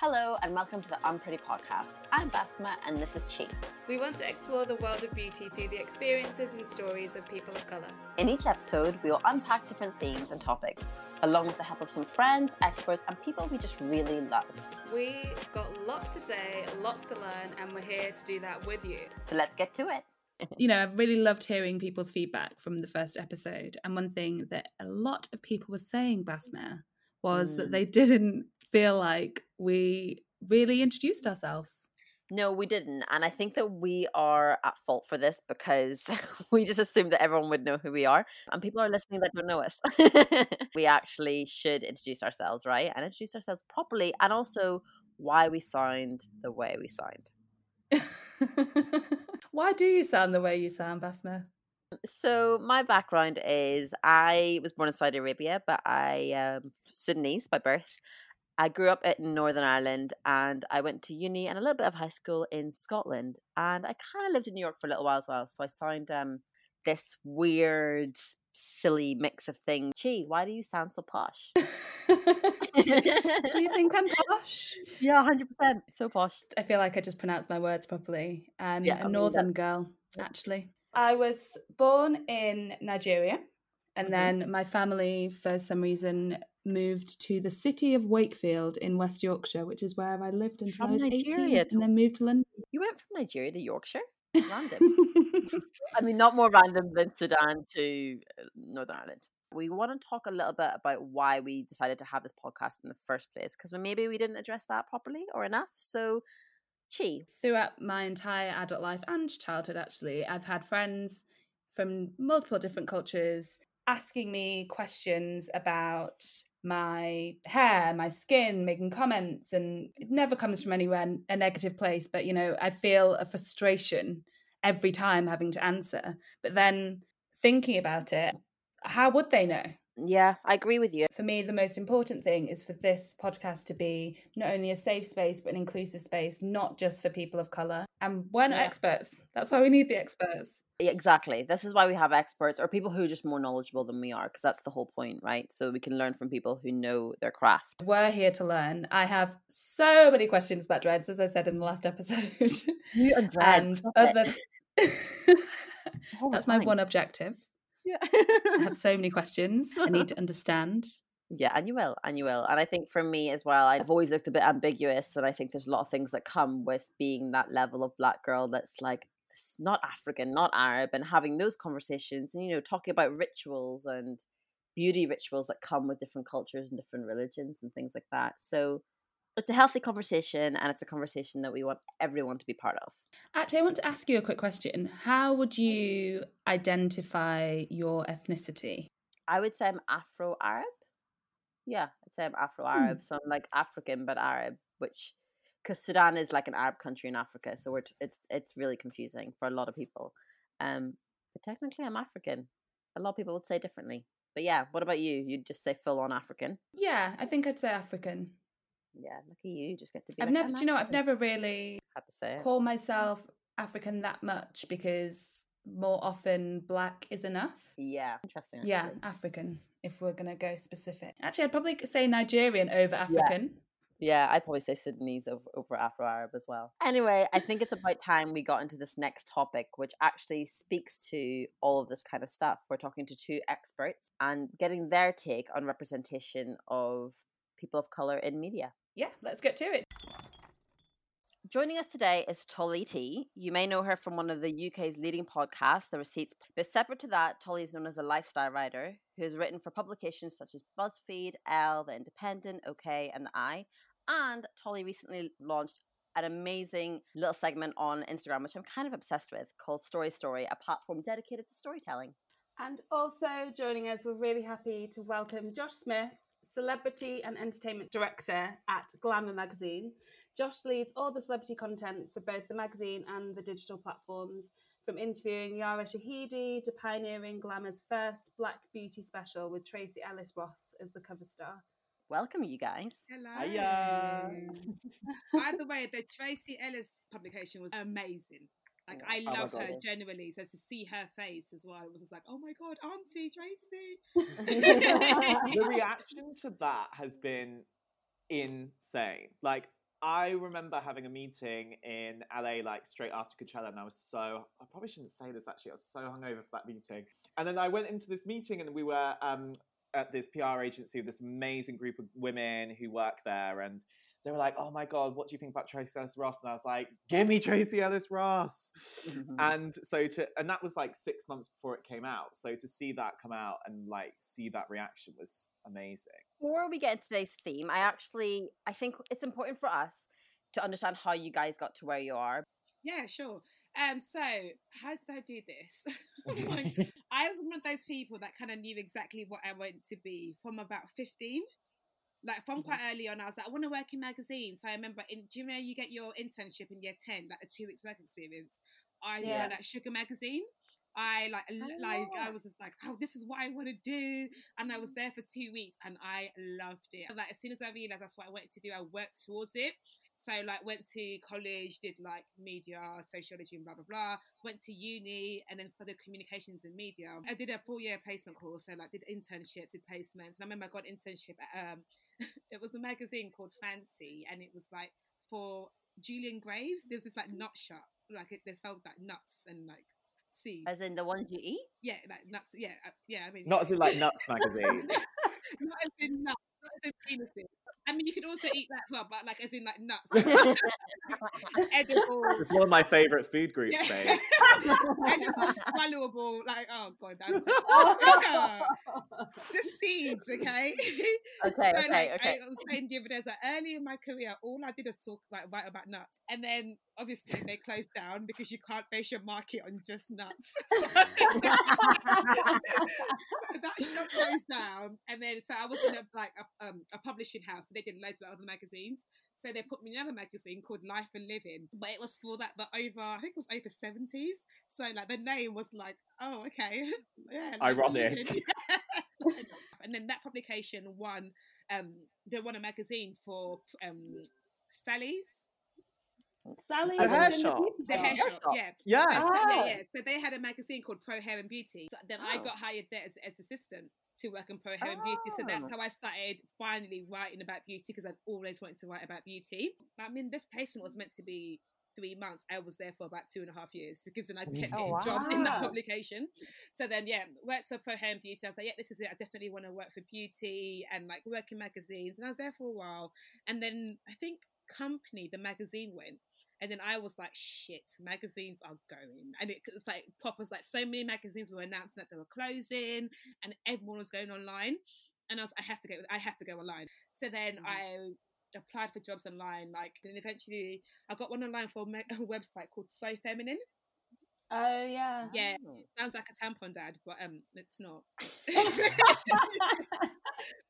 Hello and welcome to the Unpretty podcast. I'm Basma and this is Chi. We want to explore the world of beauty through the experiences and stories of people of colour. In each episode, we will unpack different themes and topics, along with the help of some friends, experts, and people we just really love. We got lots to say, lots to learn, and we're here to do that with you. So let's get to it. you know, I've really loved hearing people's feedback from the first episode. And one thing that a lot of people were saying, Basma, was mm. that they didn't feel like we really introduced ourselves. No, we didn't. And I think that we are at fault for this because we just assumed that everyone would know who we are. And people are listening that don't know us. we actually should introduce ourselves, right? And introduce ourselves properly and also why we signed the way we signed. why do you sound the way you sound, Basma? So my background is I was born in Saudi Arabia, but I um Sudanese by birth, I grew up in Northern Ireland and I went to uni and a little bit of high school in Scotland. And I kind of lived in New York for a little while as well. So I sound um, this weird, silly mix of things. Gee, why do you sound so posh? do, you, think I'm posh? Yeah, 100%. So posh. I feel like I just pronounced my words properly. Um, yeah, a northern girl, actually. I was born in Nigeria. And mm-hmm. then my family, for some reason, moved to the city of Wakefield in West Yorkshire, which is where I lived until from I was Nigeria 18 and then moved to London. You went from Nigeria to Yorkshire? Random. I mean, not more random than Sudan to uh, Northern Ireland. We want to talk a little bit about why we decided to have this podcast in the first place because maybe we didn't address that properly or enough. So, Chi. Throughout my entire adult life and childhood, actually, I've had friends from multiple different cultures asking me questions about my hair, my skin, making comments, and it never comes from anywhere a negative place. But you know, I feel a frustration every time having to answer. But then thinking about it, how would they know? Yeah, I agree with you. For me, the most important thing is for this podcast to be not only a safe space, but an inclusive space, not just for people of colour. And we're not yeah. experts. That's why we need the experts. Exactly. This is why we have experts or people who are just more knowledgeable than we are, because that's the whole point, right? So we can learn from people who know their craft. We're here to learn. I have so many questions about dreads, as I said in the last episode. You and dreads. and other. that's my one objective. Yeah. I have so many questions I need to understand. Yeah, and you will, and you will. And I think for me as well, I've always looked a bit ambiguous, and I think there's a lot of things that come with being that level of black girl that's like not African, not Arab, and having those conversations, and you know, talking about rituals and beauty rituals that come with different cultures and different religions and things like that. So it's a healthy conversation and it's a conversation that we want everyone to be part of. Actually, I want to ask you a quick question. How would you identify your ethnicity? I would say I'm Afro Arab. Yeah, I'd say I'm Afro Arab. Hmm. So I'm like African but Arab, which because Sudan is like an Arab country in Africa, so we're t- it's it's really confusing for a lot of people. Um, but technically, I'm African. A lot of people would say differently. But yeah, what about you? You'd just say full on African? Yeah, I think I'd say African yeah, lucky you. Just get to be. I've like, never, do you know, I've never really had to say call myself African that much because more often black is enough. Yeah, interesting. Actually. Yeah, African. If we're gonna go specific, actually, I'd probably say Nigerian over African. Yeah. Yeah, I'd probably say Sudanese over, over Afro Arab as well. Anyway, I think it's about time we got into this next topic, which actually speaks to all of this kind of stuff. We're talking to two experts and getting their take on representation of people of color in media. Yeah, let's get to it. Joining us today is Tolly T. You may know her from one of the UK's leading podcasts, The Receipts. But separate to that, Tolly is known as a lifestyle writer who has written for publications such as BuzzFeed, Elle, The Independent, OK, and The Eye. And Tolly recently launched an amazing little segment on Instagram, which I'm kind of obsessed with, called Story Story, a platform dedicated to storytelling. And also joining us, we're really happy to welcome Josh Smith, celebrity and entertainment director at Glamour magazine. Josh leads all the celebrity content for both the magazine and the digital platforms, from interviewing Yara Shahidi to pioneering Glamour's first Black Beauty special with Tracee Ellis Ross as the cover star. Welcome, you guys. Hello. Hiya. By the way, the Tracee Ellis publication was amazing. Like I oh love her genuinely. So to see her face as well, it was just like, oh my god, Auntie Tracee. the reaction to that has been insane. Like I remember having a meeting in LA like straight after Coachella, and I was so I probably shouldn't say this actually. I was so hungover for that meeting, and then I went into this meeting, and we were um, at this PR agency with this amazing group of women who work there, and they were like, "Oh my god, what do you think about Tracee Ellis Ross?" And I was like, "Give me Tracee Ellis Ross." and so to and that was like six months before it came out. So to see that come out and like see that reaction was amazing. Before we get into today's theme, I actually I think it's important for us to understand how you guys got to where you are. Yeah, sure. Um, so how did I do this? like, I was one of those people that kind of knew exactly what I wanted to be from about 15 like from mm-hmm. quite early on, I was like, I want to work in magazines. So I remember, in, do you know you get your internship in year ten, like a two weeks work experience? I yeah. had that Sugar magazine. I like I like I was just like, oh, this is what I want to do, and I was mm-hmm. there for two weeks, and I loved it. Like as soon as I realized that's what I wanted to do, I worked towards it. So like went to college, did like media, sociology, and blah blah blah. Went to uni and then studied communications and media. I did a four year placement course, so like did internships, did placements. And I remember I got internship at um, it was a magazine called Fancy, and it was like for Julian Graves. There's this like nut shop, like it, they sold like nuts and like seeds. As in the ones you eat? Yeah, like nuts. Yeah, uh, yeah. I mean, not as in like nuts magazine. not as in nuts. Not as in penises. I mean, you could also eat that as well, but like as in like nuts, edible. It's one of my favorite food groups, yeah. edible, swallowable. Like, oh god, I'm oh. just seeds, okay? Okay, so, okay, like, okay. I was saying the other day, like early in my career, all I did was talk like write about nuts, and then obviously they closed down because you can't base your market on just nuts. so that shop closed down, and then so I was in a like a, um, a publishing house they did loads of other magazines. So they put me in another magazine called Life and Living, but it was for that the over I think it was over seventies. So like the name was like, oh okay, yeah, ironic. and then that publication won. Um, they won a magazine for um, Sally's. Sally, the hair shop. The hair, shop. shop. yeah. Yeah. So, ah. yeah, yeah. So they had a magazine called Pro Hair and Beauty. So then oh. I got hired there as, as assistant to work in pro hair and beauty. So that's oh. how I started finally writing about beauty because I'd always wanted to write about beauty. I mean, this placement was meant to be three months. I was there for about two and a half years because then I kept oh, getting wow. jobs in that publication. So then, yeah, worked for pro hair and beauty. I was like, yeah, this is it. I definitely want to work for beauty and like work in magazines. And I was there for a while. And then I think Company, the magazine went. And then I was like, shit, magazines are going. And it, it's like proper, like so many magazines were announcing that they were closing and everyone was going online. And I was, I have to go, I have to go online. So then mm-hmm. I applied for jobs online, like, and eventually I got one online for a website called So Feminine. Oh yeah, yeah. Oh. Sounds like a tampon dad, but um, it's not.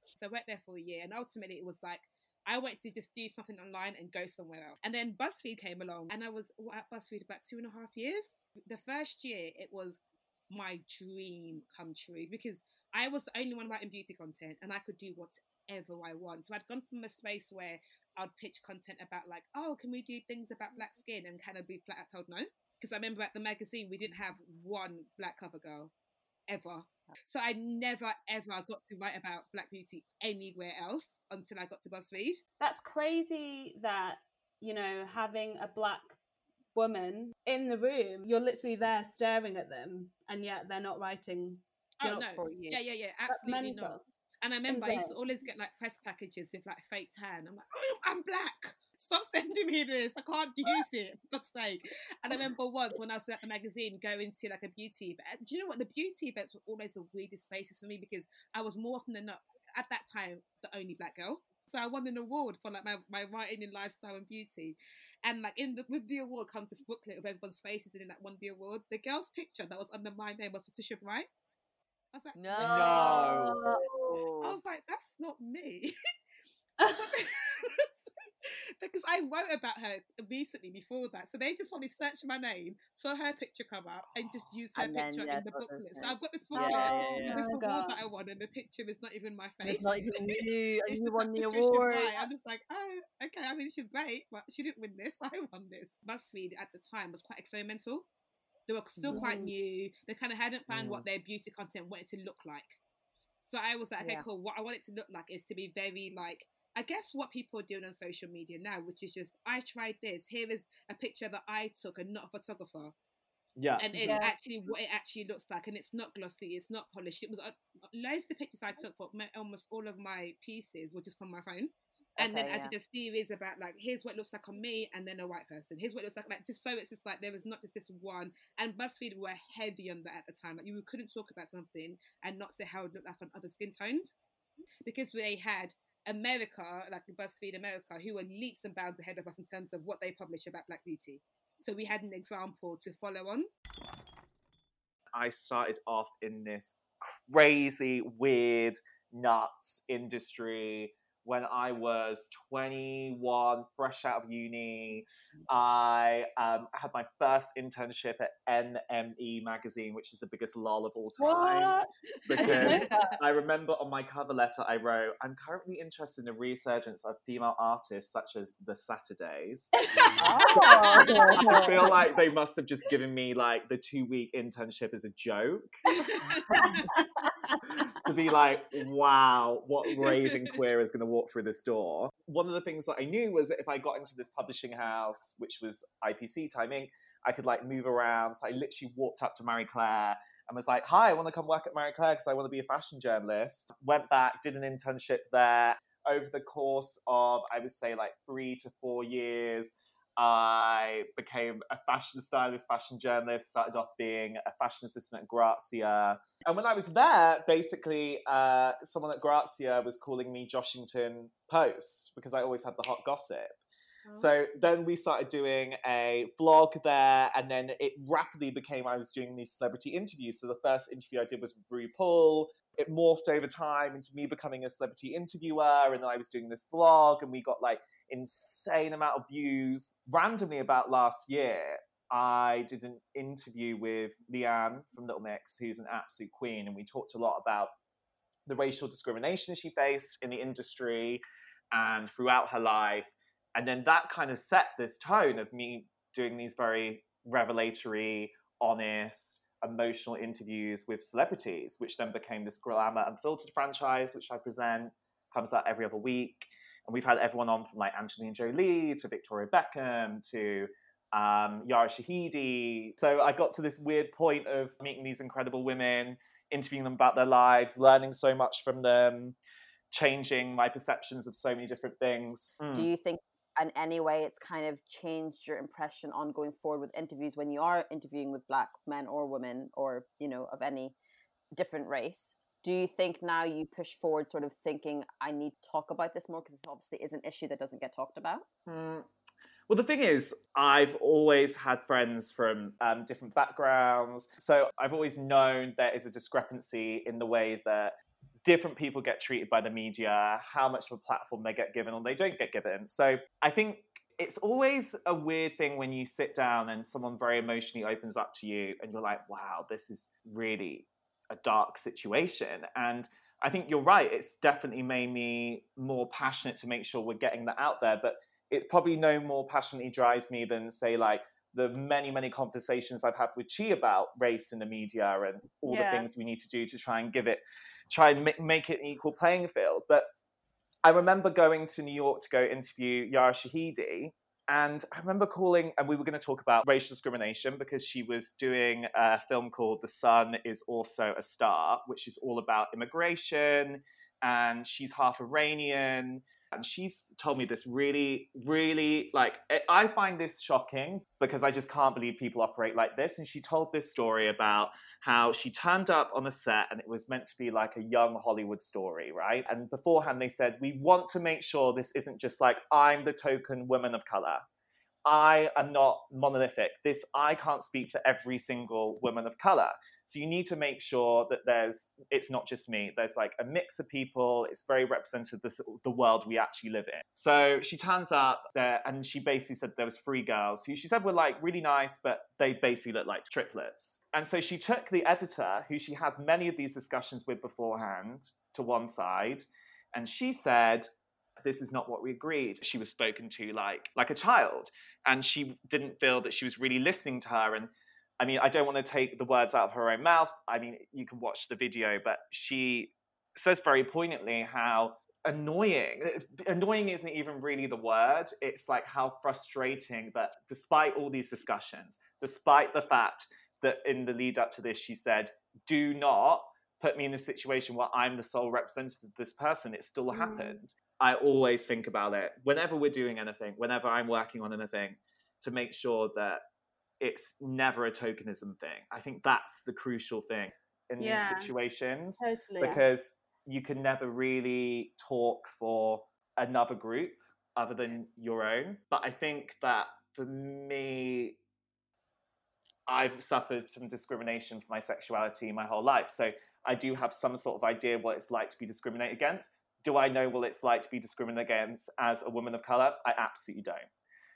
so I worked there for a year, and ultimately it was like I wanted to just do something online and go somewhere else. And then BuzzFeed came along, and I was at BuzzFeed about two and a half years. The first year, it was my dream come true because I was the only one writing beauty content, and I could do whatever I want. So I'd gone from a space where I'd pitch content about like, oh, can we do things about black skin, and kind of be flat out told no. Because I remember at the magazine we didn't have one black cover girl ever. So I never ever got to write about Black Beauty anywhere else until I got to BuzzFeed. That's crazy that, you know, having a black woman in the room, you're literally there staring at them and yet they're not writing oh, no. for you. Yeah, yeah, yeah, absolutely not. And I remember I used to always get like press packages with like fake tan. I'm like, oh, I'm black stop sending me this. I can't use it, for God's sake. And I remember once when I was at the magazine going to like a beauty event. Do you know what? The beauty events were always the weirdest spaces for me because I was more often than not, at that time, the only black girl. So I won an award for like my, my writing in lifestyle and beauty. And like in the, with the award comes this booklet of everyone's faces and in that won the award. The girl's picture that was under my name was Patricia Bright. I was like, no. no. I was like, that's not me. because I wrote about her recently before that. So they just probably searched my name, saw her picture come up, and just used her and picture then, yeah, in the booklet. So I've got this booklet yeah, yeah, this oh, award that I won, and the picture is not even my face. It's not even you, and you won the award. I'm just like, oh, okay. I mean, she's great, but she didn't win this. I won this. BuzzFeed at the time was quite experimental. They were still mm. quite new. They kind of hadn't found mm. what their beauty content wanted to look like. So I was like, okay, cool. What I want it to look like is to be very like I guess what people are doing on social media now, which is just I tried this. Here is a picture that I took and not a photographer. Yeah. And it's Yeah. actually what it actually looks like, and it's not glossy, it's not polished. It was uh, loads of the pictures I took for ma- almost all of my pieces were just from my phone. And then Okay, I did a series about like here's what it looks like on me, and then a white person. Here's what it looks like, like just so it's just like there was not just this one. And BuzzFeed were heavy on that at the time. Like you couldn't talk about something and not say how it looked like on other skin tones, because they had America, like BuzzFeed America, who were leaps and bounds ahead of us in terms of what they publish about Black beauty. So we had an example to follow on. I started off in this crazy, weird, nuts industry when I was 21, fresh out of uni. I um, had my first internship at NME magazine, which is the biggest lol of all time. What? I didn't know Because. I remember on my cover letter I wrote, I'm currently interested in the resurgence of female artists such as the Saturdays. I feel like they must have just given me like the two week internship as a joke to be like, wow, what raving queer is going to walk through this door? One of the things that I knew was that if I got into this publishing house, which was IPC Time Inc., I could like move around. So I literally walked up to Marie Claire and was like, hi, I want to come work at Marie Claire because I want to be a fashion journalist. Went back, did an internship there. Over the course of, I would say, like three to four years, I became a fashion stylist, fashion journalist, started off being a fashion assistant at Grazia. And when I was there, basically, uh, someone at Grazia was calling me Joshington Post because I always had the hot gossip. So then we started doing a vlog there, and then it rapidly became I was doing these celebrity interviews. So the first interview I did was with RuPaul. It morphed over time into me becoming a celebrity interviewer, and then I was doing this vlog, and we got like insane amount of views. Randomly, about last year, I did an interview with Leigh-Anne from Little Mix, who's an absolute queen, and we talked a lot about the racial discrimination she faced in the industry and throughout her life. And then that kind of set this tone of me doing these very revelatory, honest, emotional interviews with celebrities, which then became this Glamour Unfiltered franchise, which I present, comes out every other week. And we've had everyone on from like Angelina Jolie to Victoria Beckham to um, Yara Shahidi. So I got to this weird point of meeting these incredible women, interviewing them about their lives, learning so much from them, changing my perceptions of so many different things. Mm. Do you think in any way it's kind of changed your impression on going forward with interviews when you are interviewing with black men or women or, you know, of any different race? Do you think now you push forward sort of thinking I need to talk about this more because this obviously is an issue that doesn't get talked about? Mm. Well, the thing is, I've always had friends from um, different backgrounds. So I've always known there is a discrepancy in the way that different people get treated by the media, how much of a platform they get given or they don't get given. So I think it's always a weird thing when you sit down and someone very emotionally opens up to you and you're like, wow, this is really a dark situation. And I think you're right. It's definitely made me more passionate to make sure we're getting that out there. But it probably no more passionately drives me than, say, like the many, many conversations I've had with Chi about race in the media and all Yeah. the things we need to do to try and give it, try and ma- make it an equal playing field. But I remember going to New York to go interview Yara Shahidi. And I remember calling, and we were going to talk about racial discrimination because she was doing a film called The Sun is Also a Star, which is all about immigration. And she's half Iranian. And she's told me this really, really like, I- find this shocking because I just can't believe people operate like this. And she told this story about how she turned up on a set and it was meant to be like a young Hollywood story, right? And beforehand, they said, We want to make sure this isn't just like, I'm the token woman of color. I am not monolithic. This I can't speak for every single woman of color. So you need to make sure that there's it's not just me. There's like a mix of people. It's very representative of the, world we actually live in. So she turns up there and she basically said there was three girls who she said were like really nice, but they basically looked like triplets. And so she took the editor, who she had many of these discussions with beforehand, to one side, and she said, this is not what we agreed. She was spoken to like like a child, and she didn't feel that she was really listening to her. And I mean, I don't want to take the words out of her own mouth. I mean, you can watch the video, but she says very poignantly how annoying. Annoying isn't even really the word. It's like how frustrating that despite all these discussions, despite the fact that in the lead up to this, she said, do not put me in a situation where I'm the sole representative of this person. It still Mm. happened. I always think about it whenever we're doing anything, whenever I'm working on anything, to make sure that it's never a tokenism thing. I think that's the crucial thing in Yeah. these situations Totally. because you can never really talk for another group other than your own. But I think that for me, I've suffered some discrimination for my sexuality my whole life. So I do have some sort of idea what it's like to be discriminated against. Do I know what it's like to be discriminated against as a woman of color? I absolutely don't.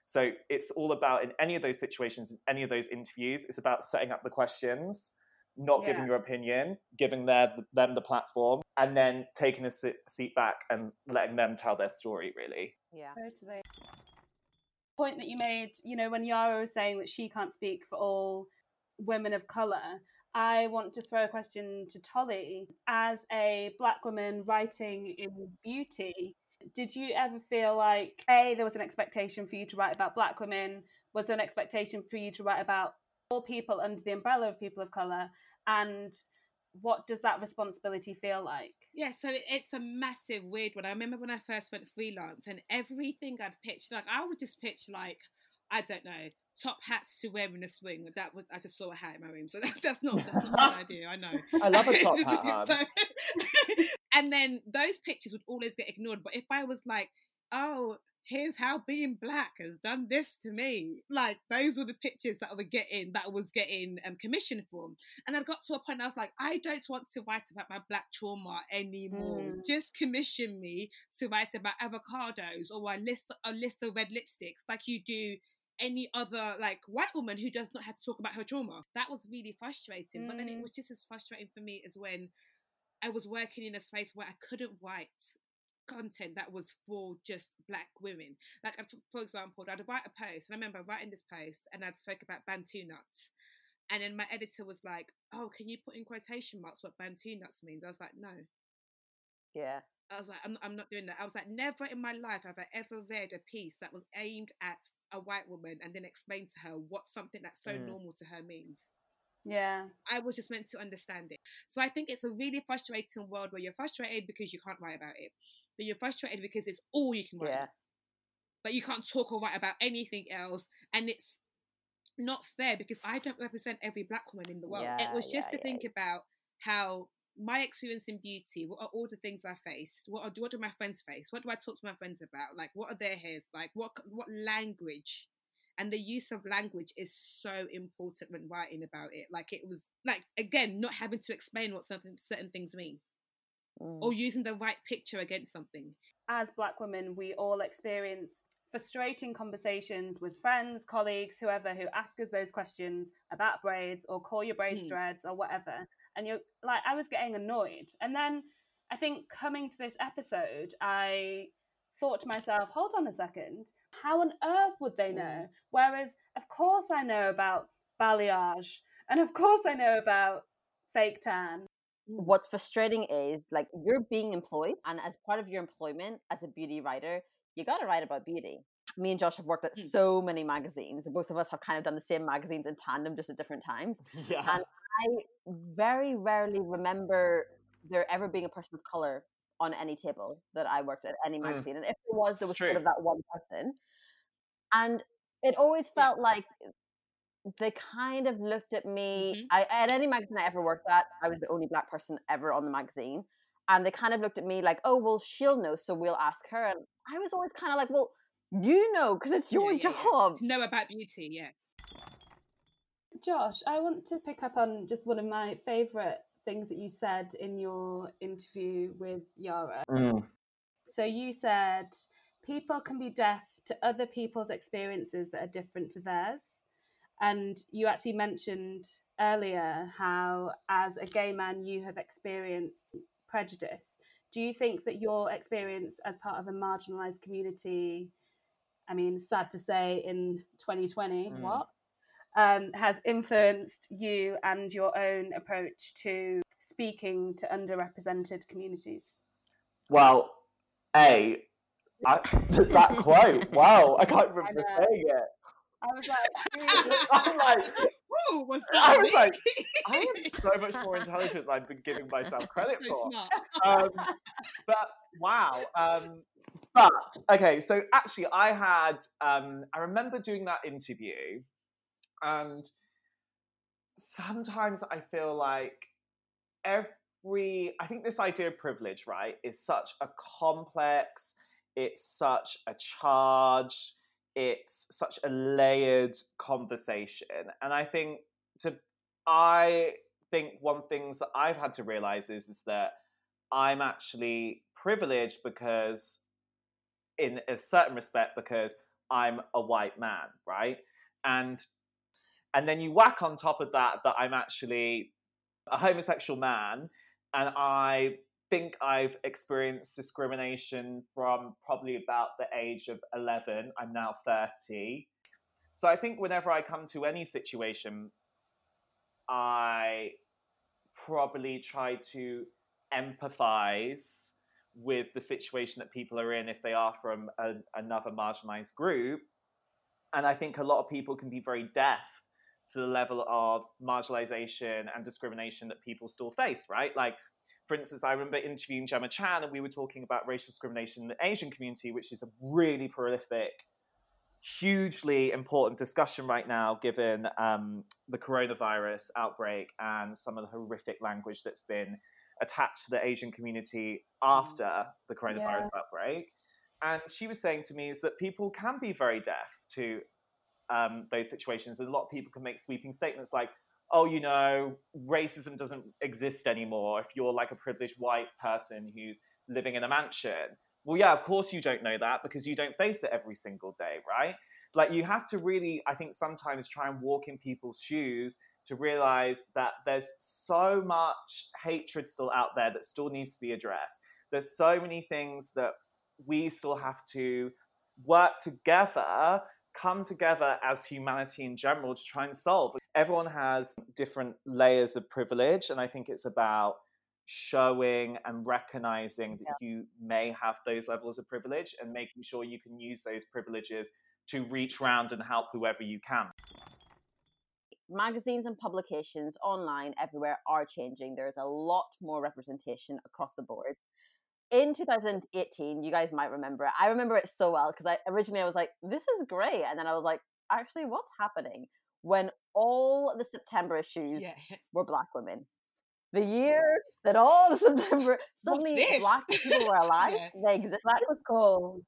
So it's all about in any of those situations, in any of those interviews, it's about setting up the questions, not giving your opinion, giving their, them the platform, and then taking a sit, seat back and letting them tell their story, really. Yeah. Totally. Point that you made, you know, when Yara was saying that she can't speak for all women of colour, I want to throw a question to Tolly. As a black woman writing in beauty, did you ever feel like, A, there was an expectation for you to write about black women? Was there an expectation for you to write about all people under the umbrella of people of colour? And what does that responsibility feel like? Yeah, so it's a massive weird one. I remember when I first went freelance and everything I'd pitched, like I would just pitch like, I don't know, top hats to wear in a swing. That was I just saw a hat in my room, so that's that's not that's not a good idea. I know. I love a top hat, so- and then those pictures would always get ignored. But if I was like, oh, here's how being black has done this to me, like those were the pictures that I would get in that I was getting um, commission for. And I got to a point I was like, I don't want to write about my black trauma anymore. Mm. Just commission me to write about avocados or a list a list of red lipsticks like you do any other like white woman who does not have to talk about her trauma. That was really frustrating. But then it Mm. was just as frustrating for me as when I was working in a space where I couldn't write content that was for just black women. Like, for example, I'd write a post, and I remember writing this post, and I'd spoke about bantu knots. And then my editor was like, "Oh, can you put in quotation marks what bantu knots means?" I was like, "No." Yeah. I was like, I'm, I'm not doing that. I was like, never in my life have I ever read a piece that was aimed at a white woman and then explained to her what something that's so Mm. normal to her means. Yeah. I was just meant to understand it. So I think it's a really frustrating world where you're frustrated because you can't write about it. Then you're frustrated because it's all you can write. Yeah. But you can't talk or write about anything else. And it's not fair because I don't represent every black woman in the world. it was just yeah, to think about how my experience in beauty, what are all the things I faced? What are, what do my friends face? What do I talk to my friends about? Like, what are their hairs like? What what language? And the use of language is so important when writing about it. Like it was like again, not having to explain what something certain things mean, Mm. or using the right picture against something. as black women, we all experience frustrating conversations with friends, colleagues, whoever who ask us those questions about braids or call your braids Hmm. dreads or whatever. And you're like, I was getting annoyed. And then I think coming to this episode, I thought to myself, hold on a second, how on earth would they know? Whereas, of course, I know about balayage, and of course, I know about fake tan. what's frustrating is like you're being employed and as part of your employment as a beauty writer you got to write about beauty me and josh have worked at Hmm. so many magazines and both of us have kind of done the same magazines in tandem just at different times Yeah. And i very rarely remember there ever being a person of color on any table that i worked at any Mm. magazine and if there was there was sort of that one person and it always Yeah. felt like they kind of looked at me Mhm. I, at any magazine i ever worked at i was the only black person ever on the magazine and they kind of looked at me like oh well she'll know so we'll ask her and i was always kind of like well you know because it's your Yeah, yeah, yeah. job To know about beauty, yeah. Josh, I want to pick up on just one of my favourite things that you said in your interview with Yara. Mm. So you said people can be deaf to other people's experiences that are different to theirs. And you actually mentioned earlier how, as a gay man, you have experienced prejudice. Do you think that your experience as part of a marginalised community, I mean, sad to say in 2020, Mm. what? Um, has influenced you and your own approach to speaking to underrepresented communities? Well, A, I, that quote. Wow, I can't remember know. saying it. I was like, I'm like, Woo, was that I was me? like, I am so much more intelligent than I've been giving myself credit So for. Um, but wow. Um, but okay, so actually, I had. Um, I remember doing that interview, and sometimes I feel like every. I think this idea of privilege, right, is such a complex. It's such a charged. It's such a layered conversation, and I think to. I think one things that I've had to realize is is that I'm actually privileged because, in a certain respect, because I'm a white man, right? And and then you whack on top of that that I'm actually a homosexual man, and I think I've experienced discrimination from probably about the age of 11. I'm now 30. So I think whenever I come to any situation, I probably try to empathize with the situation that people are in if they are from a, another marginalized group. And I think a lot of people can be very deaf to the level of marginalization and discrimination that people still face, right? Like, for instance, I remember interviewing Gemma Chan and we were talking about racial discrimination in the Asian community, which is a really prolific, hugely important discussion right now, given um, the coronavirus outbreak and some of the horrific language that's been attached to the Asian community after the coronavirus outbreak. And she was saying to me is that people can be very deaf to um, those situations, and a lot of people can make sweeping statements like, "Oh, you know, racism doesn't exist anymore if you're like a privileged white person who's living in a mansion." Well, yeah, of course you don't know that because you don't face it every single day, right? Like you have to really, I think, sometimes try and walk in people's shoes to realize that there's so much hatred still out there that still needs to be addressed. There's so many things that we still have to work together, come together as humanity in general to try and solve. Everyone has different layers of privilege, and I think it's about showing and recognizing that you may have those levels of privilege and making sure you can use those privileges to reach round and help whoever you can. magazines and publications online everywhere are changing. There's a lot more representation across the board. In 2018, you guys might remember it. I remember it so well because I originally I was like, "This is great," and then I was like, "Actually, what's happening?" When all the September issues Yeah. were black women, the year that all the September suddenly black people were alive, Yeah. they exist. that was cool.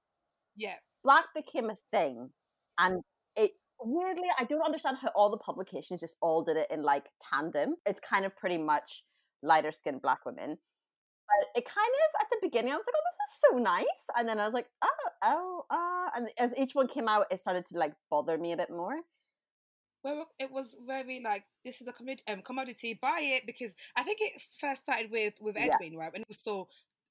Yeah. black became a thing and it weirdly i don't understand how all the publications just all did it in like tandem it's kind of pretty much lighter skinned black women but it kind of at the beginning i was like oh this is so nice and then i was like oh oh uh and as each one came out it started to like bother me a bit more Well, it was very like this is a commodity, um, commodity. Buy it because I think it first started with with Yeah. Edwin, right? And it was still,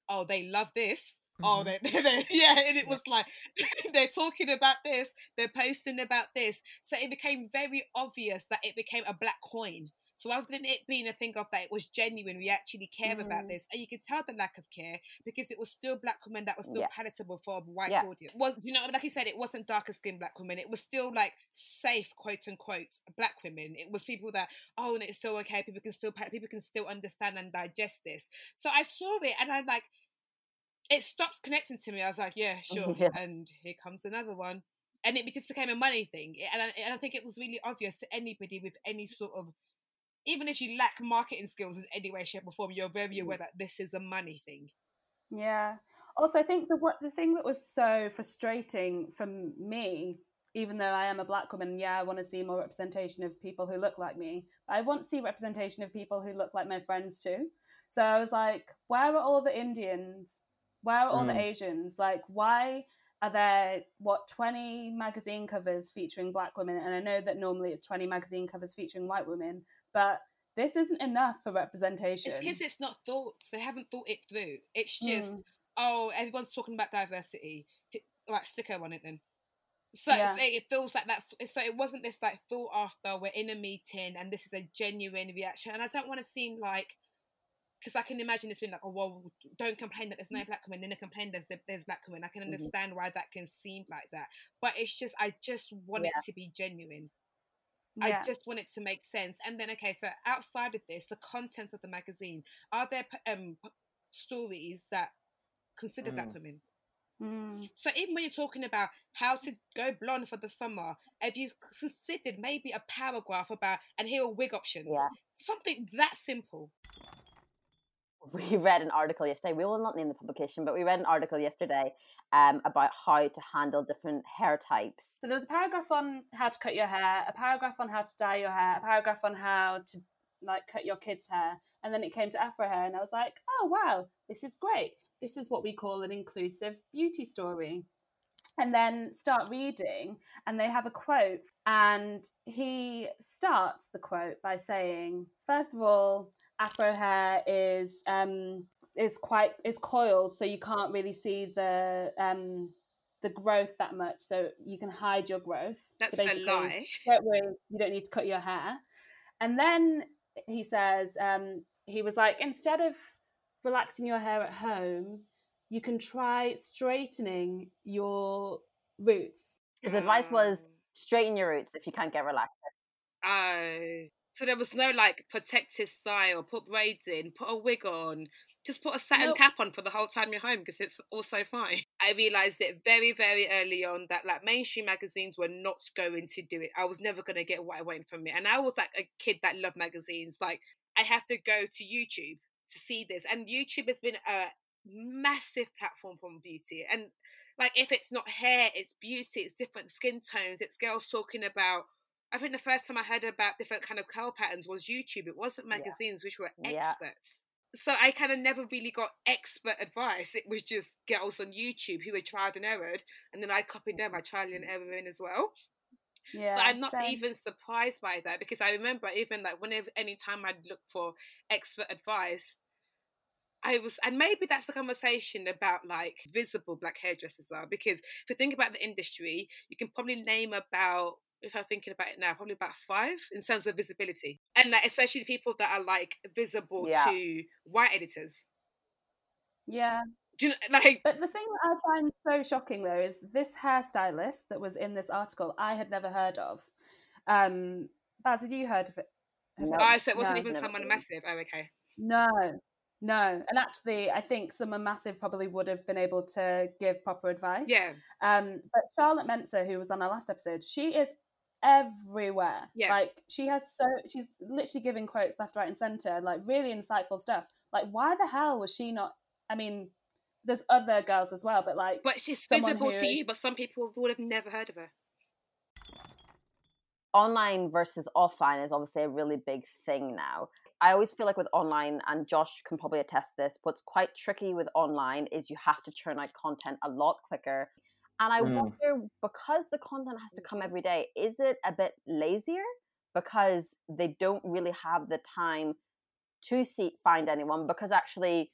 oh, they love this. Oh, Mhm. they, they, they- yeah, and it was like they're talking about this, they're posting about this, so it became very obvious that it became a black coin. So rather than it being a thing of that it was genuine, we actually care about Mm. this, and you could tell the lack of care because it was still black women that was still Yeah. palatable for a white Yeah. audience. Was you know, like you said, it wasn't darker skinned black women. It was still like safe, quote unquote, black women. It was people that oh, and it's still okay. People can still people can still understand and digest this. So I saw it, and I'm like it stopped connecting to me. I was like, yeah, sure. Yeah. And here comes another one. And it just became a money thing. And I, and I think it was really obvious to anybody with any sort of, even if you lack marketing skills in any way, shape, or form, you're very aware that this is a money thing. Yeah. Also, I think the what the thing that was so frustrating for me, even though I am a black woman, yeah, I want to see more representation of people who look like me. But I want to see representation of people who look like my friends too. So I was like, where are all the Indians? Where are all the Mm. Asians? Like, why are there what 20 magazine covers featuring black women? And I know that normally it's 20 magazine covers featuring white women, but this isn't enough for representation. It's because it's not thought. They haven't thought it through. It's just, oh, everyone's talking about diversity. Like, sticker on it then. So, Yeah. so it feels like that's so it wasn't this like thought after we're in a meeting and this is a genuine reaction and I don't want to seem like because I can imagine it's been like, oh well, don't complain that there's no black women. Then they complain there's there's black women. I can Mhm. understand why that can seem like that, but it's just I just want Yeah. it to be genuine. Yeah. I just want it to make sense. And then okay, so outside of this, the contents of the magazine are there um stories that consider black Mm. women? Mm. So even when you're talking about how to go blonde for the summer, have you considered maybe a paragraph about and here are wig options? Yeah. Something that simple. We read an article yesterday. We will not name the publication, but we read an article yesterday um, about how to handle different hair types. So there was a paragraph on how to cut your hair, a paragraph on how to dye your hair, a paragraph on how to like cut your kids' hair, and then it came to Afro hair, and I was like, oh wow, this is great. This is what we call an inclusive beauty story. And then start reading, and they have a quote, and he starts the quote by saying, first of all, Afro hair is um is quite is coiled, so you can't really see the um the growth that much, so you can hide your growth. That's so a lie. Don't worry, you don't need to cut your hair. And then he says, um, he was like, instead of relaxing your hair at home, you can try straightening your roots. His advice was Um, straighten your roots if you can't get relaxed. Oh. So there was no like protective style, put braids in, put a wig on, just put a satin cap on for the whole time you're home because it's also fine. I realised it very, very early on that like mainstream magazines were not going to do it. I was never going to get what I wanted from it. And I was like a kid that loved magazines. Like I have to go to YouTube to see this. And YouTube has been a massive platform for beauty. And like if it's not hair, it's beauty, it's different skin tones, it's girls talking about I think the first time I heard about different kind of curl patterns was YouTube. It wasn't Yeah. magazines which were experts. Yeah. So I kind of never really got expert advice. It was just girls on YouTube who had tried and errored, and then I copied them. I mm. tried and error in as well. Yeah, So I'm not same. even surprised by that because I remember even like whenever any time I'd look for expert advice, I was and maybe that's the conversation about like visible black hairdressers are because if you think about the industry, you can probably name about if I'm thinking about it now, probably about five in terms of visibility. And like especially the people that are like visible Yeah. to white editors. Yeah. Do you know like But the thing that I find so shocking though is this hairstylist that was in this article I had never heard of. Um Baz, had you heard of it? Have No. you- oh, so it wasn't No. even someone massive. Oh, okay. No, no. And actually, I think someone massive probably would have been able to give proper advice. Yeah. Um, but Charlotte Mensah, who was on our last episode, she is everywhere. Yeah. Like she has so she's literally giving quotes left, right, and center, like really insightful stuff. Like, why the hell was she not? I mean, there's other girls as well, but like, But she's visible who to you, but some people would have never heard of her. Online versus offline is obviously a really big thing now. I always feel like with online, and Josh can probably attest to this, what's quite tricky with online is you have to churn out content a lot quicker. And I Mm. wonder, because the content has to come every day, is it a bit lazier? Because they don't really have the time to see find anyone because actually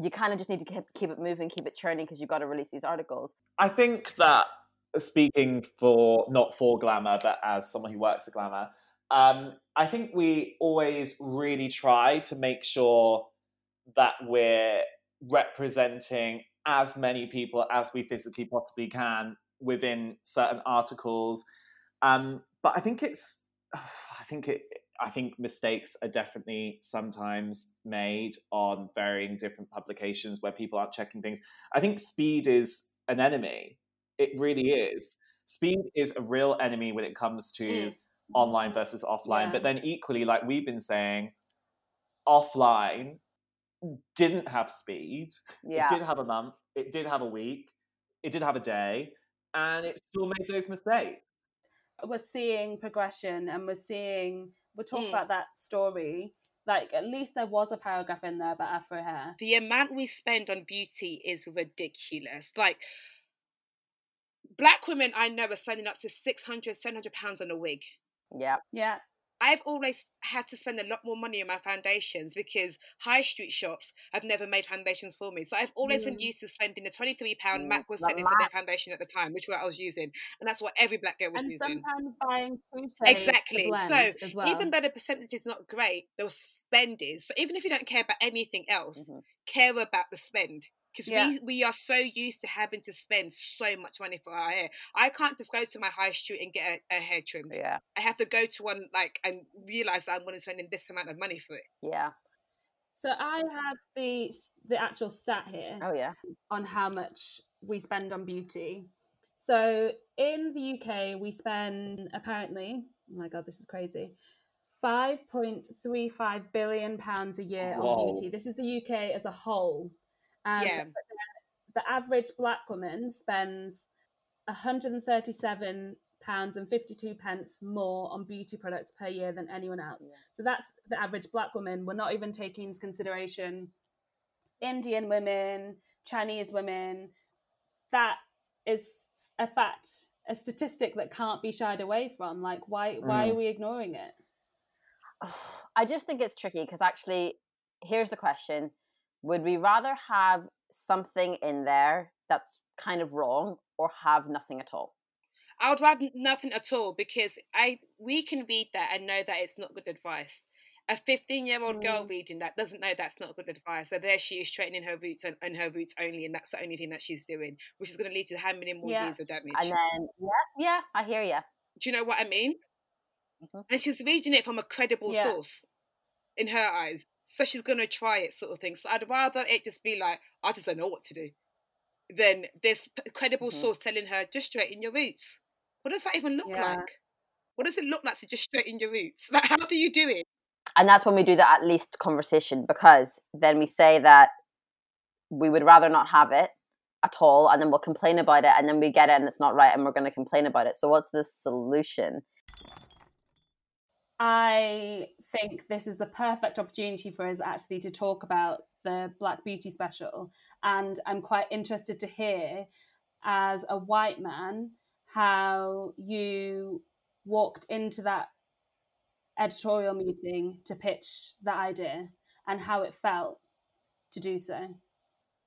you kind of just need to keep, keep it moving, keep it churning because you've got to release these articles. I think that speaking for not for glamour, but as someone who works at glamour, um, I think we always really try to make sure that we're representing as many people as we physically possibly can within certain articles. Um, but I think it's, I think it, I think mistakes are definitely sometimes made on varying different publications where people aren't checking things. I think speed is an enemy. It really is. Speed is a real enemy when it comes to Mm. online versus offline. Yeah. But then equally, like we've been saying, offline didn't have speed. Yeah. It did have a month. It did have a week. It did have a day, and it still made those mistakes. we're seeing progression and we're seeing we'll talk Mm. about that story. Like at least there was a paragraph in there about Afro hair. the amount we spend on beauty is ridiculous. Like black women I know are spending up to 600, 700 pounds on a wig. Yeah. Yeah. I've always had to spend a lot more money on my foundations because high street shops have never made foundations for me. So I've always been Mm. used to spending the £23 Mm, Mac was selling for their foundation at the time, which I was using. And that's what every black girl was and using. sometimes buying two Exactly. So well. even though the percentage is not great, there was spending. So even if you don't care about anything else, Mhm. care about the spend. Because Yeah. we, we are so used to having to spend so much money for our hair. I can't just go to my high street and get a, a hair trim. Yeah, I have to go to one like and realize that I'm going to spend this amount of money for it. yeah. so I have the the actual stat here Oh yeah. on how much we spend on beauty. So in the UK, we spend apparently, oh my god, this is crazy, five point three five billion pounds a year Whoa. on beauty. This is the UK as a whole. Um, yeah. the average black woman spends 137 pounds and 52 pence more on beauty products per year than anyone else. Yeah. So that's the average black woman. We're not even taking into consideration Indian women, Chinese women. That is a fact, a statistic that can't be shied away from. Like why why Mm. are we ignoring it? I just think it's tricky because actually, here's the question: Would we rather have something in there that's kind of wrong, or have nothing at all? I would rather nothing at all because I we can read that and know that it's not good advice. A 15 year old girl Mm. reading that doesn't know that's not good advice. So there she is straightening her roots and, and her roots only, and that's the only thing that she's doing, which is going to lead to how many more Yeah. years of damage. And then, yeah, yeah, I hear you. Do you know what I mean? Mhm. And she's reading it from a credible Yeah. source in her eyes. So she's going to try it, sort of thing. So I'd rather it just be like, I just don't know what to do, than this p- credible Mhm. source telling her, just straighten your roots. What does that even look Yeah. like? What does it look like to just straighten your roots? Like, how do you do it? And that's when we do the at least conversation because then we say that we would rather not have it at all, and then we'll complain about it, and then we get it and it's not right, and we're going to complain about it. So, what's the solution? I think this is the perfect opportunity for us actually to talk about the Black Beauty special. And I'm quite interested to hear, as a white man, how you walked into that editorial meeting to pitch the idea and how it felt to do so.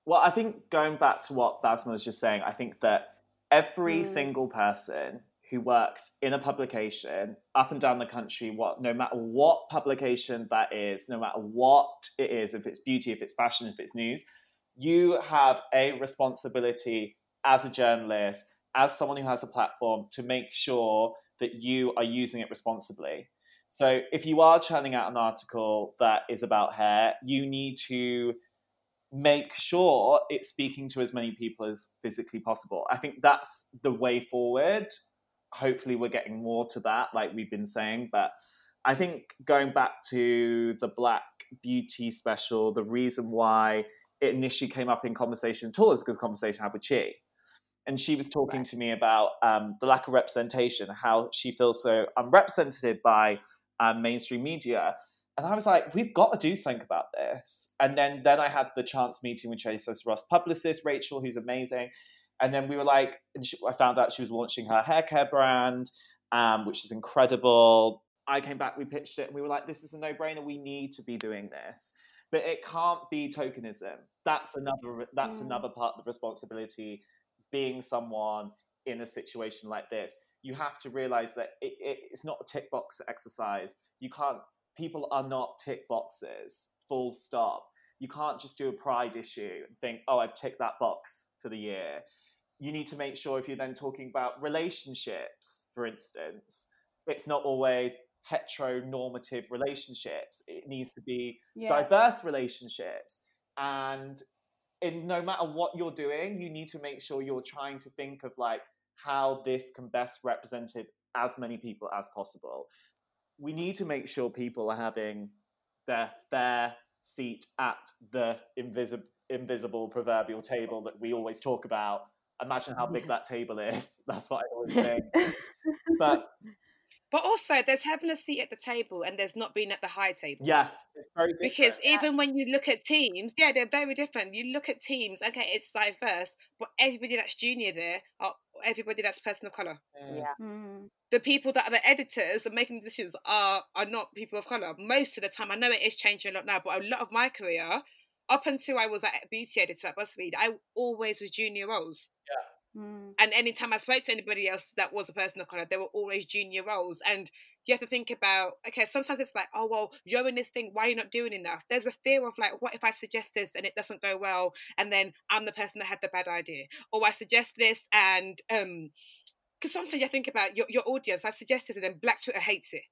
Well, I think going back to what Basma was just saying, I think that every Mm. single person who works in a publication up and down the country, what no matter what publication that is, no matter what it is, if it's beauty, if it's fashion, if it's news, you have a responsibility as a journalist, as someone who has a platform, to make sure that you are using it responsibly. So if you are churning out an article that is about hair, you need to make sure it's speaking to as many people as physically possible. I think that's the way forward. Hopefully, we're getting more to that, like we've been saying. But I think going back to the Black Beauty special, the reason why it initially came up in conversation at all is because conversation I had with Chi. And she was talking to me about um, the lack of representation, how she feels so unrepresented by um, mainstream media. And I was like, we've got to do something about this. And then then I had the chance meeting with Chaser's Ross publicist, Rachel, who's amazing. And then we were like, and she, I found out she was launching her hair care brand, um, which is incredible. I came back, we pitched it, and we were like, this is a no brainer. We need to be doing this. But it can't be tokenism. That's another that's Mm. another part of the responsibility being someone in a situation like this. You have to realize that it, it, it's not a tick box exercise. You can't people are not tick boxes, full stop. You can't just do a pride issue and think, oh, I've ticked that box for the year. You need to make sure if you're then talking about relationships, for instance, it's not always heteronormative relationships. It needs to be diverse relationships. And in no matter what you're doing, you need to make sure you're trying to think of like how this can best represent as many people as possible we need to make sure people are having their fair seat at the invisible invisible proverbial table that we always talk about. Imagine how big that table is. That's what I always think. but But also, there's having a seat at the table and there's not being at the high table. yes, it's very different. Because even when you look at teams, yeah, they're very different. You look at teams, okay, it's diverse, but everybody that's junior there are everybody that's person of color. Yeah. Mm. The people that are the editors and making decisions are are not people of color. Most of the time, I know it is changing a lot now, but a lot of my career, up until I was a beauty editor at BuzzFeed, I always was junior roles. Mm. And anytime I spoke to anybody else that was a person of color, they were always junior roles. And you have to think about, okay, sometimes it's like, oh, well, you're in this thing, why are you not doing enough? There's a fear of like, what if I suggest this and it doesn't go well? And then I'm the person that had the bad idea. Or I suggest this and, um, because sometimes you think about your, your audience, I suggest this and then Black Twitter hates it.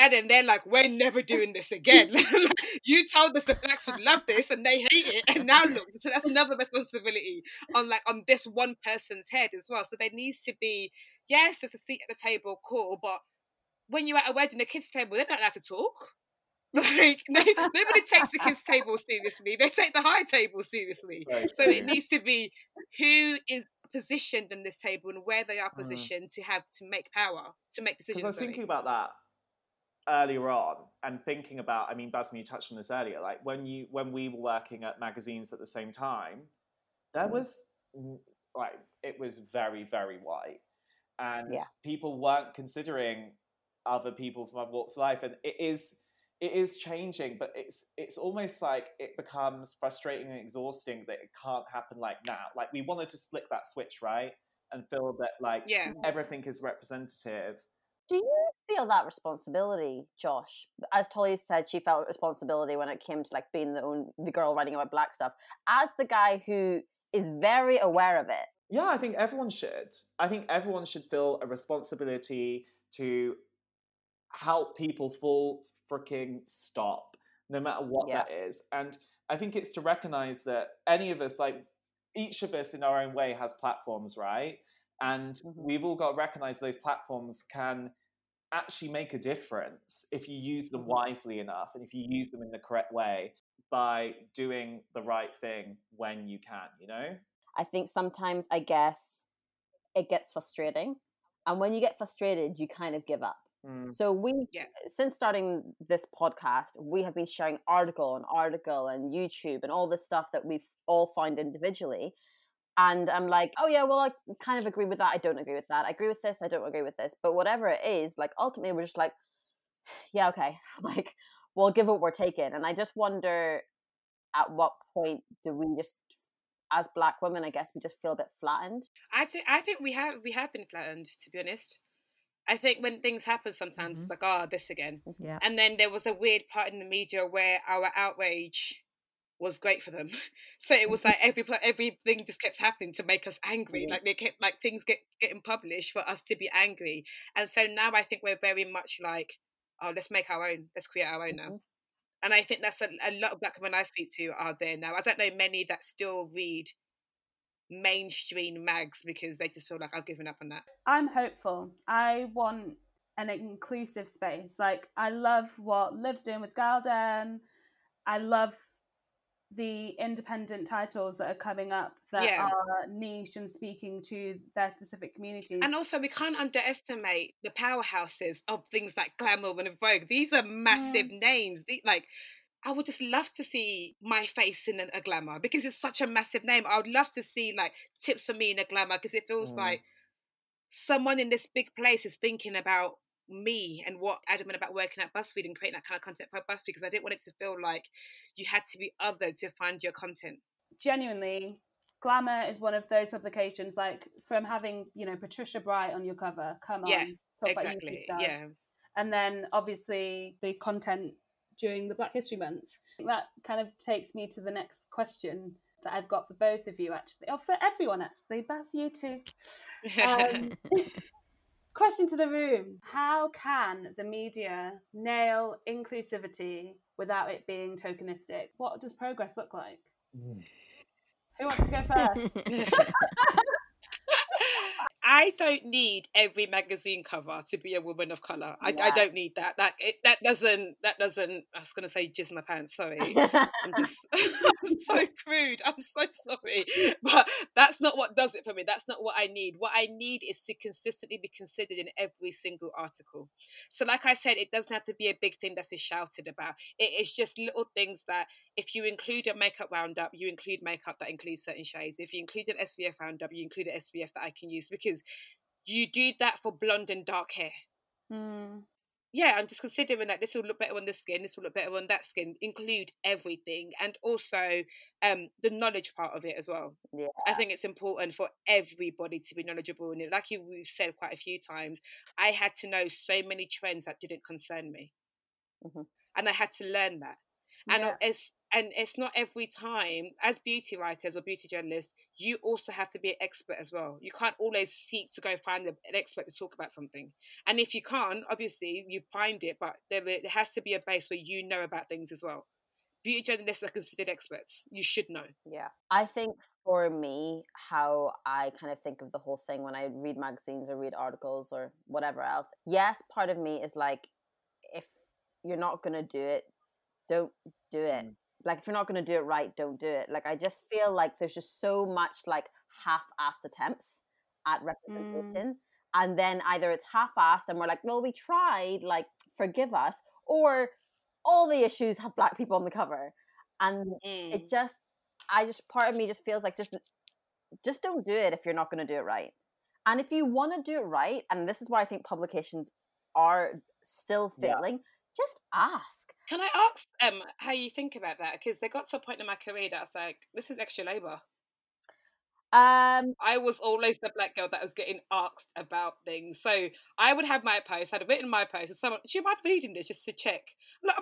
And then they're like, we're never doing this again. you told us the blacks would love this and they hate it. And now look, so that's another responsibility on like on this one person's head as well. So there needs to be, yes, there's a seat at the table, cool, but when you're at a wedding, the kids' table, they're not allowed to talk. Like nobody takes the kids' table seriously. They take the high table seriously. Very So it needs to be who is positioned in this table and where they are Mm. positioned to have to make power, to make decisions. I was thinking about that earlier on and thinking about, I mean, Basma, you touched on this earlier, like when you when we were working at magazines at the same time, there Mm. was mm, like it was very, very white. And Yeah. people weren't considering other people from other walks of life. And it is it is changing, but it's it's almost like it becomes frustrating and exhausting that it can't happen like now. Like we wanted to split that switch, right? And feel that like Yeah. everything is representative. Do you feel that responsibility, Josh? As Tolly said, she felt responsibility when it came to like being the own, the girl writing about black stuff. As the guy who is very aware of it, Yeah, I think everyone should. I think everyone should feel a responsibility to help people full freaking stop, no matter what Yeah. that is. And I think it's to recognize that any of us, like each of us in our own way, has platforms, right? And Mhm. we've all got to recognize those platforms can actually make a difference if you use them Mhm. wisely enough and if you use them in the correct way by doing the right thing when you can, you know? I think sometimes I guess it gets frustrating. And when you get frustrated, you kind of give up. Mm. So we, Yeah. since starting this podcast, we have been sharing article and article and YouTube and all this stuff that we've all found individually. And I'm like, oh yeah, well I kind of agree with that. I don't agree with that. I agree with this. I don't agree with this. But whatever it is, like ultimately we're just like, yeah, okay, like we'll give what we're taking. And I just wonder, at what point do we just, as Black women, I guess we just feel a bit flattened. I think I think we have we have been flattened, to be honest. I think when things happen sometimes mm-hmm. it's like, oh, this again. Mm-hmm. Yeah. And then there was a weird part in the media where our outrage was great for them. So it was like every everything just kept happening to make us angry. Like they kept like things get getting published for us to be angry. And so now I think we're very much like, oh, let's make our own. Let's create our own now. Mhm. And I think that's a, a lot of black women I speak to are there now. I don't know many that still read mainstream mags because they just feel like I've given up on that. I'm hopeful. I want an inclusive space. Like I love what Liv's doing with gal-dem. I love the independent titles that are coming up that Yeah. are niche and speaking to their specific communities. And also, we can't underestimate the powerhouses of things like Glamour and Vogue. These are massive names. The- Like, I would just love to see my face in a, a Glamour because it's such a massive name. I would love to see like tips for me in a Glamour because it feels Mm. like someone in this big place is thinking about me and what adamant about working at BuzzFeed and creating that kind of content for BuzzFeed because I didn't want it to feel like you had to be other to find your content. genuinely glamour is one of those publications like from having you know patricia bright on your cover come Yeah, on Exactly. Yeah. and then obviously the content during the black history month that kind of takes me to the next question that i've got for both of you actually or for everyone actually Baz, you too um, question to the room. How can the media nail inclusivity without it being tokenistic? What does progress look like? Hmm. Who wants to go first I don't need every magazine cover to be a woman of color. I, Yeah. I don't need that. That it, that doesn't that doesn't. I was gonna say jizz my pants. Sorry, I'm just I'm so crude. I'm so sorry, but that's not what does it for me. That's not what I need. What I need is to consistently be considered in every single article. So, like I said, it doesn't have to be a big thing that is shouted about. It is just little things that if you include a makeup roundup, you include makeup that includes certain shades. If you include an SPF roundup, you include an SPF that I can use because you do that for blonde and dark hair. Mm. Yeah, I'm just considering that this will look better on this skin, this will look better on that skin. Include everything and also um the knowledge part of it as well. yeah. I think it's important for everybody to be knowledgeable in it. Like you, we've said quite a few times, I had to know so many trends that didn't concern me, Mhm. and I had to learn that. And Yeah. it's and it's not every time as beauty writers or beauty journalists, you also have to be an expert as well. You can't always seek to go find an expert to talk about something. And if you can't, obviously you find it, but there, there has to be a base where you know about things as well. Beauty journalists are considered experts. You should know. Yeah. I think for me, how I kind of think of the whole thing when I read magazines or read articles or whatever else, yes, part of me is like, if you're not going to do it, don't do it. Mm. Like, if you're not going to do it right, don't do it. Like, I just feel like there's just so much like half assed attempts at representation. And then either it's half assed and we're like, well, we tried, like, forgive us, or all the issues have black people on the cover. And Mm. it just i just part of me just feels like just just don't do it if you're not going to do it right and if you want to do it right and this is why i think publications are still Yeah. failing just ask Can I ask um how you think about that? Because they got to a point in my career that I was like, this is extra labor. um I was always the black girl that was getting asked about things. So I would have my post, I'd have written my post, and someone, do you mind reading this just to check? Like,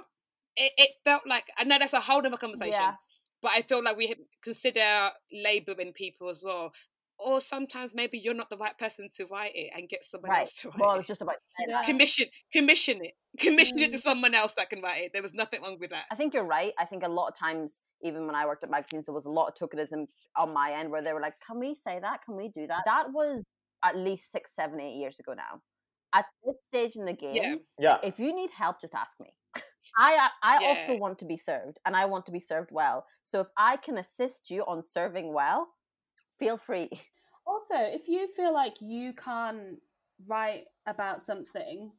it, it felt like, I know that's a whole other conversation, Yeah. but I feel like we consider labouring people as well. Or sometimes maybe you're not the right person to write it and get someone right else to write well i it. was just about to say Yeah. that. Commission, commission it, commission it to Mm. someone else that can write it. There was nothing wrong with that. i think you're right i think a lot of times even when i worked at magazines there was a lot of tokenism on my end where they were like can we say that can we do that that was at least six seven eight years ago now at this stage in the game Yeah. Yeah. if you need help, just ask me. I I also want to be served, and I want to be served well. So if I can assist you on serving well, feel free. Also, if you feel like you can't write about something,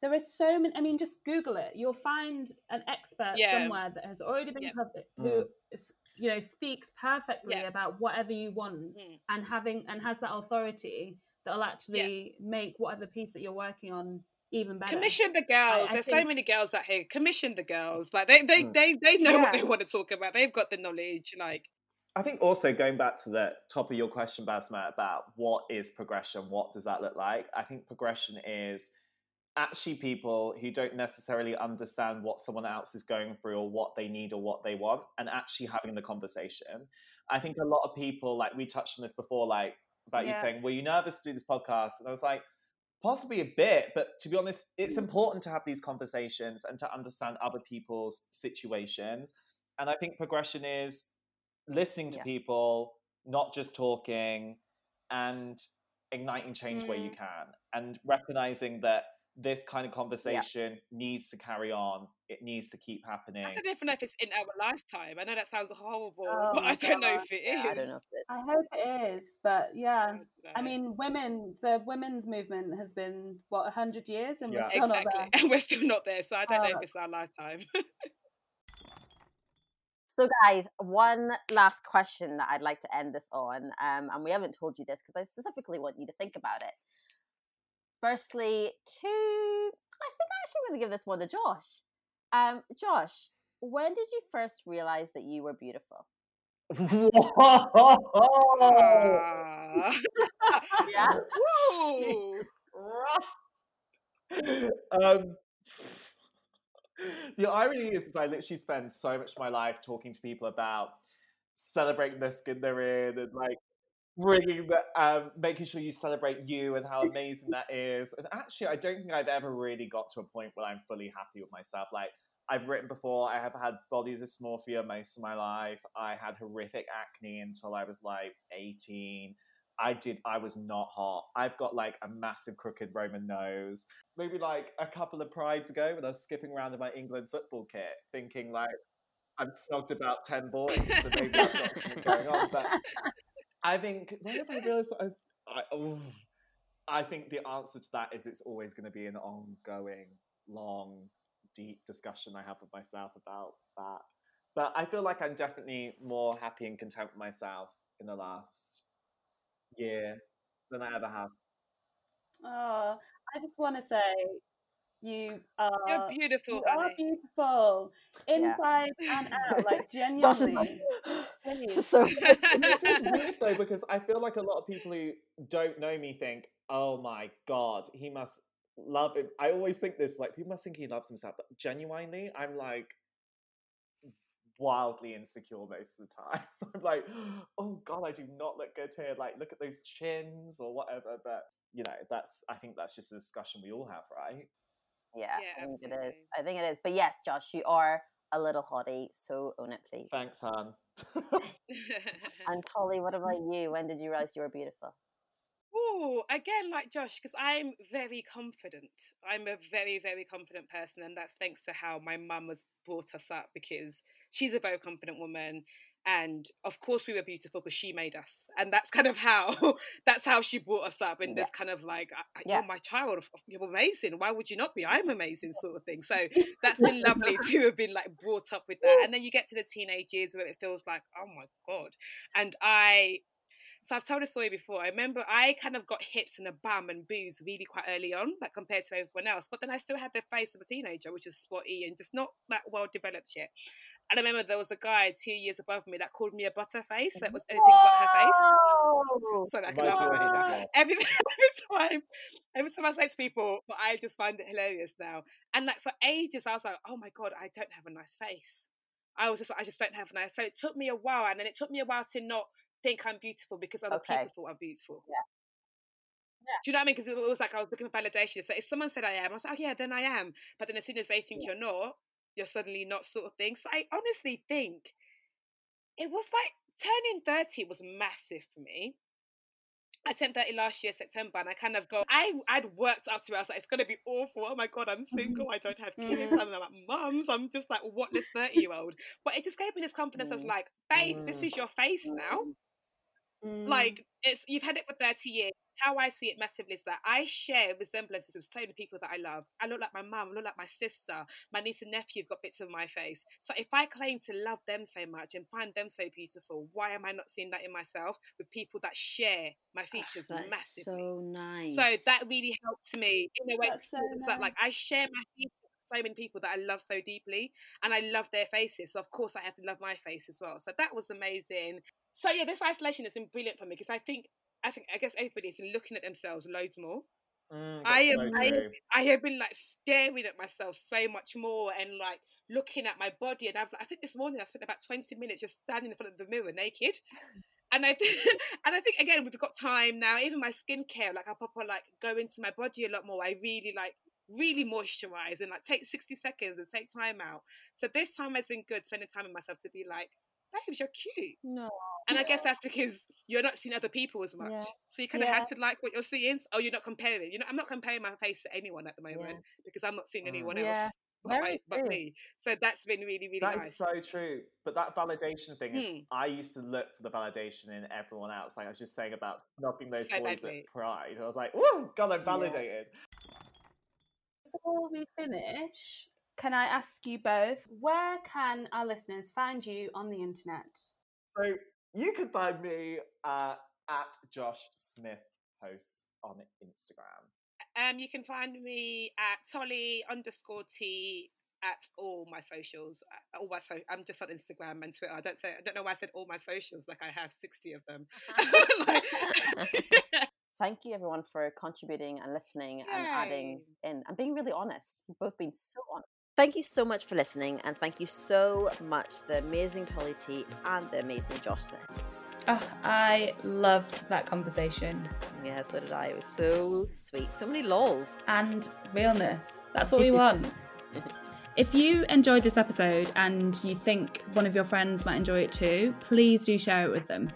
there is so many. I mean, just Google it. You'll find an expert Yeah. somewhere that has already been Yep. published who is, you know speaks perfectly Yeah. about whatever you want Mm. and having and has that authority that'll actually make whatever piece that you're working on even better. Commission the girls. I There's so many girls out here. Commission the girls. Like they, they, Mm. they, they know what they want to talk about. They've got the knowledge. Like I think also going back to the top of your question, Basma, about what is progression, what does that look like? I think progression is actually people who don't necessarily understand what someone else is going through or what they need or what they want, and actually having the conversation. I think a lot of people, like we touched on this before, like about you saying, "Were you nervous to do this podcast?" And I was like, possibly a bit, but to be honest, it's important to have these conversations and to understand other people's situations. And I think progression is listening to Yeah. people, not just talking, and igniting change where you Mm. can, and recognizing that this kind of conversation needs to carry on. It needs to keep happening. I don't even know if it's in our lifetime. I know that sounds horrible, Oh but I don't know if it is. Yeah, I don't know if it. I hope it is, but yeah. I No. mean, women. The women's movement has been what hundred years, and Yeah. we're still exactly, not there. and we're still not there. So I don't know Oh. if it's our lifetime. So, guys, one last question that I'd like to end this on, um, and we haven't told you this because I specifically want you to think about it. Firstly, to I think I'm actually want to give this one to Josh. Um, Josh, when did you first realize that you were beautiful? Ah. Yeah. Woo! um, the irony is, is I literally spend so much of my life talking to people about celebrating the skin they're in and like bringing the, um, making sure you celebrate you and how amazing that is. And actually, I don't think I've ever really got to a point where I'm fully happy with myself. Like I've written before, I have had body dysmorphia most of my life. I had horrific acne until I was like 18. I did. I was not hot. I've got like a massive crooked Roman nose. Maybe like a couple of prides ago when I was skipping around in my England football kit, thinking like I'm snogged about ten boys, so maybe that's not something going on. But I think when have I realised I was? I, oh, I think the answer to that is it's always going to be an ongoing, long, deep discussion I have with myself about that. But I feel like I'm definitely more happy and content with myself in the last year than I ever have. Oh, I just want to say you are You're beautiful, you are honey. beautiful Yeah. inside and out, like Josh is genuinely. this is so It's just weird though because I feel like a lot of people who don't know me think, "Oh my god, he must love it." I always think this like people must think he loves himself, but genuinely, I'm like wildly insecure most of the time. I'm like, "Oh god, I do not look good here." Like, look at those chins or whatever. But you know, that's I think that's just a discussion we all have, right? yeah, Yeah, I think it is. I think it is. But yes, Josh, you are a little hottie, so own it, please. Thanks, Han. And Tolly, what about you? When did you realize you were beautiful? Oh, again, like Josh, because I'm very confident. I'm a very, very confident person, and that's thanks to how my mum has brought us up. Because she's a very confident woman, and of course we were beautiful because she made us, and that's kind of how that's how she brought us up. And Yeah. this kind of like, "I- I- Yeah. you're my child, you're amazing. Why would you not be? I'm amazing, sort of thing. So that's been lovely to have been like brought up with that. And then you get to the teenage years where it feels like, oh my god. And I so I've told a story before. I remember I kind of got hips and a bum and boobs really quite early on, like compared to everyone else. But then I still had the face of a teenager, which is spotty and just not that well developed yet. And I remember there was a guy two years above me that called me a butterface. That was anything but her face. So like Might I be laugh what he every every time, every time I say to people, but I just find it hilarious now. And like for ages, I was like, oh my god, I don't have a nice face. I was just, like, I just don't have a nice. So it took me a while, and then it took me a while to not think I'm beautiful because other Okay. people thought I'm beautiful. Yeah. Yeah. Do you know what I mean? Because it was like I was looking for validation. So if someone said I am, I was like, oh yeah, then I am. But then as soon as they think you're not, you're suddenly not, sort of thing. So I honestly think it was like turning 30 was massive for me. I turned 30 last year, September, and I kind of go, I, I'd worked up to it. I was like, it's going to be awful. Oh my God, I'm single. I don't have kids. Mhm. I'm like, mums. I'm just like, what this 30 year old? But it just gave me this confidence. I was Mm. like, babes, this Mm. is your face now. Mm. Like, it's you've had it for 30 years. How I see it massively is that I share resemblances with so many people that I love. I look like my mum, I look like my sister, my niece and nephew have got bits of my face. So if I claim to love them so much and find them so beautiful, why am I not seeing that in myself with people that share my features That's massively? so nice. So that really helped me in a way. That's so it's that like I share my features with so many people that I love so deeply, and I love their faces. So of course I have to love my face as well. So that was amazing. So yeah, this isolation has been brilliant for me because I think I think I guess everybody's been looking at themselves loads more. Mm, I am- so I. I have been like staring at myself so much more and like looking at my body. And I've I think this morning I spent about twenty minutes just standing in front of the mirror naked. And I think, and I think again we've got time now. Even my skincare, like I proper like go into my body a lot more. I really like really moisturize and like take sixty seconds and take time out. So this time has been good spending time with myself to be like, babes, you're cute. no. And I guess that's because you're not seeing other people as much. Yeah. So you kind of Yeah. have to like what you're seeing. Oh, you're not comparing. You know, I'm not comparing my face to anyone at the moment Yeah. because I'm not seeing anyone Yeah. else but, Very my- but me. So that's been really, really That is nice. so true. But that validation thing is, Hmm. I used to look for the validation in everyone else. Like I was just saying about snobbing those So boys badly. at Pride. I was like, oh, God, I'm validated. Before we finish, can I ask you both where can our listeners find you on the internet? So you can find me uh, at Josh Smith Posts on Instagram. Um, you can find me at Tolly underscore T at all my socials. uh, All my so I'm just on Instagram and Twitter. I don't say I don't know why I said all my socials like I have sixty of them. Like- Thank you everyone for contributing and listening and adding in and being really honest. You've both been so honest. Thank you so much for listening and thank you so much to the amazing Tolly T and the amazing Josh Smith. Oh, I loved that conversation Yeah, so did I. It was so sweet. So many lols. and realness. That's what we want. If you enjoyed this episode and you think one of your friends might enjoy it too, please do share it with them.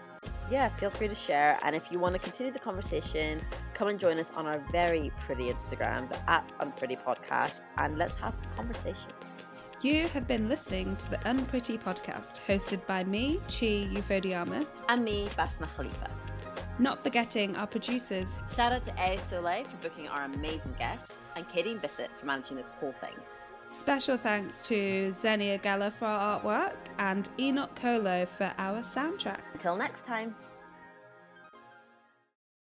Yeah, feel free to share. And if you want to continue the conversation, come and join us on our very pretty Instagram, the at Unpretty Podcast, and let's have some conversations. You have been listening to the Unpretty Podcast, hosted by me, Chi Ufodiama, And me, Basma Khalifa. not forgetting our producers, Shout out to A Soleil for booking our amazing guests, and Katie Bissett for managing this whole thing. Special thanks to Xenia Geller for our artwork and Enoch Kolo for our soundtrack. Until next time.